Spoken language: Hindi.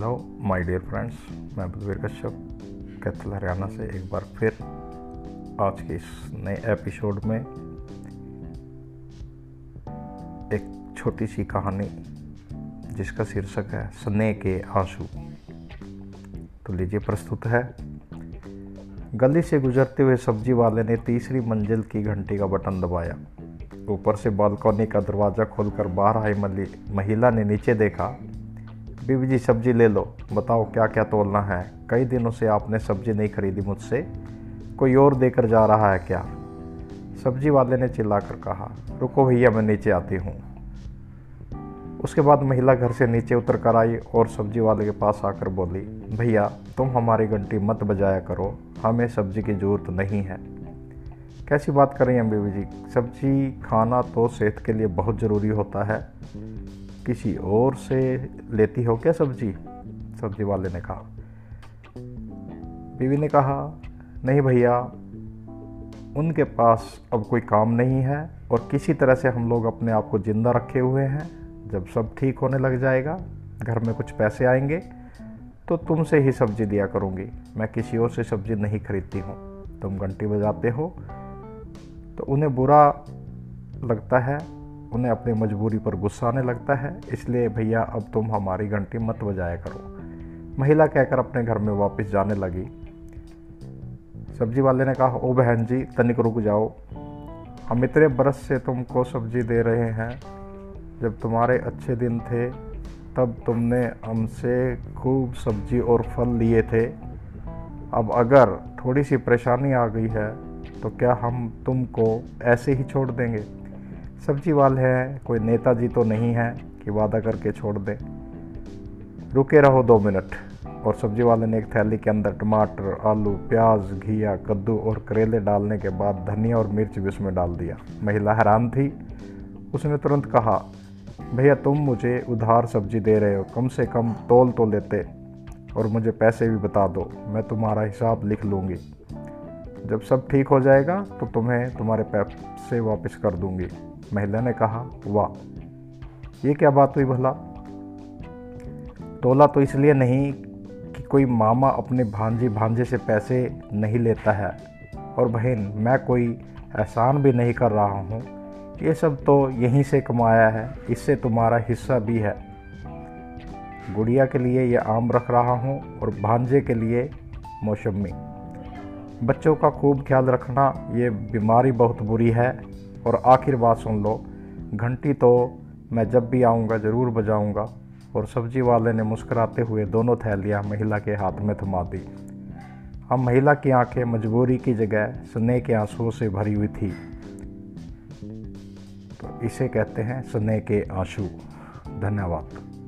हेलो माय डियर फ्रेंड्स मैं बलवीर कश्यप कैथल हरियाणा से एक बार फिर आज के इस नए एपिसोड में एक छोटी सी कहानी, जिसका शीर्षक है, स्नेह के आँसू। तो लीजिए, प्रस्तुत है। गली से गुजरते हुए सब्ज़ी वाले ने तीसरी मंजिल की घंटी का बटन दबाया। ऊपर से बालकनी का दरवाज़ा खोलकर बाहर आई महिला ने नीचे देखा बीवी जी, सब्ज़ी ले लो। बताओ क्या क्या तोलना है। कई दिनों से आपने सब्ज़ी नहीं खरीदी मुझसे। कोई और देकर जा रहा है क्या? सब्ज़ी वाले ने चिल्लाकर कहा, रुको भैया, मैं नीचे आती हूँ। उसके बाद महिला घर से नीचे उतर कर आई और सब्ज़ी वाले के पास आकर बोली, भैया, तुम हमारी घंटी मत बजाया करो। हमें सब्ज़ी की ज़रूरत नहीं है। कैसी बात कर रही जी? सब्ज़ी खाना तो सेहत के लिए बहुत ज़रूरी होता है। किसी और से लेती हो क्या सब्ज़ी? सब्ज़ी वाले ने कहा। बीवी ने कहा, नहीं भैया, उनके पास अब कोई काम नहीं है और किसी तरह से हम लोग अपने आप को ज़िंदा रखे हुए हैं। जब सब ठीक होने लग जाएगा, घर में कुछ पैसे आएँगे तो तुमसे ही सब्ज़ी दिया करूँगी। मैं किसी और से सब्ज़ी नहीं खरीदती हूँ। तुम घंटी बजाते हो तो उन्हें बुरा लगता है उन्हें अपनी मजबूरी पर गुस्सा आने लगता है, इसलिए, भैया, अब तुम हमारी घंटी मत बजाया करो। महिला कहकर अपने घर में वापस जाने लगी। सब्ज़ी वाले ने कहा, ओ बहन जी, तनिक रुक जाओ। हम इतने बरस से तुमको सब्ज़ी दे रहे हैं। जब तुम्हारे अच्छे दिन थे, तब तुमने हमसे खूब सब्ज़ी और फल लिए थे। अब अगर थोड़ी सी परेशानी आ गई है तो क्या हम तुमको ऐसे ही छोड़ देंगे? सब्ज़ी वाले हैं, कोई नेताजी तो नहीं है कि वादा करके छोड़ दे। रुके रहो दो मिनट और सब्ज़ी वाले ने एक थैली के अंदर टमाटर, आलू, प्याज, घिया, कद्दू और करेले डालने के बाद धनिया और मिर्च भी उसमें डाल दिया। महिला हैरान थी। उसने तुरंत कहा, भैया, तुम मुझे उधार सब्ज़ी दे रहे हो, कम से कम तोल तो लेते और मुझे पैसे भी बता दो, मैं तुम्हारा हिसाब लिख लूँगी। जब सब ठीक हो जाएगा तो तुम्हें, तुम्हारे पैसे वापस कर दूँगी। महिला ने कहा, वाह, ये क्या बात हुई भला? तोला तो इसलिए नहीं कि कोई मामा अपने भांजी भांजे से पैसे नहीं लेता है। और बहन, मैं कोई एहसान भी नहीं कर रहा हूँ। ये सब तो यहीं से कमाया है, इससे तुम्हारा हिस्सा भी है। गुड़िया के लिए ये आम रख रहा हूँ और भांजे के लिए मौसमी बच्चों का खूब ख्याल रखना, ये बीमारी बहुत बुरी है। और आखिर बात सुन लो। घंटी तो मैं जब भी आऊँगा, ज़रूर बजाऊँगा। और सब्ज़ी वाले ने मुस्कराते हुए दोनों थैलियाँ महिला के हाथ में थमा दी। अब महिला की आँखें मजबूरी की जगह स्नेह के आंसुओं से भरी हुई थी। तो इसे कहते हैं स्नेह के आँसू। धन्यवाद।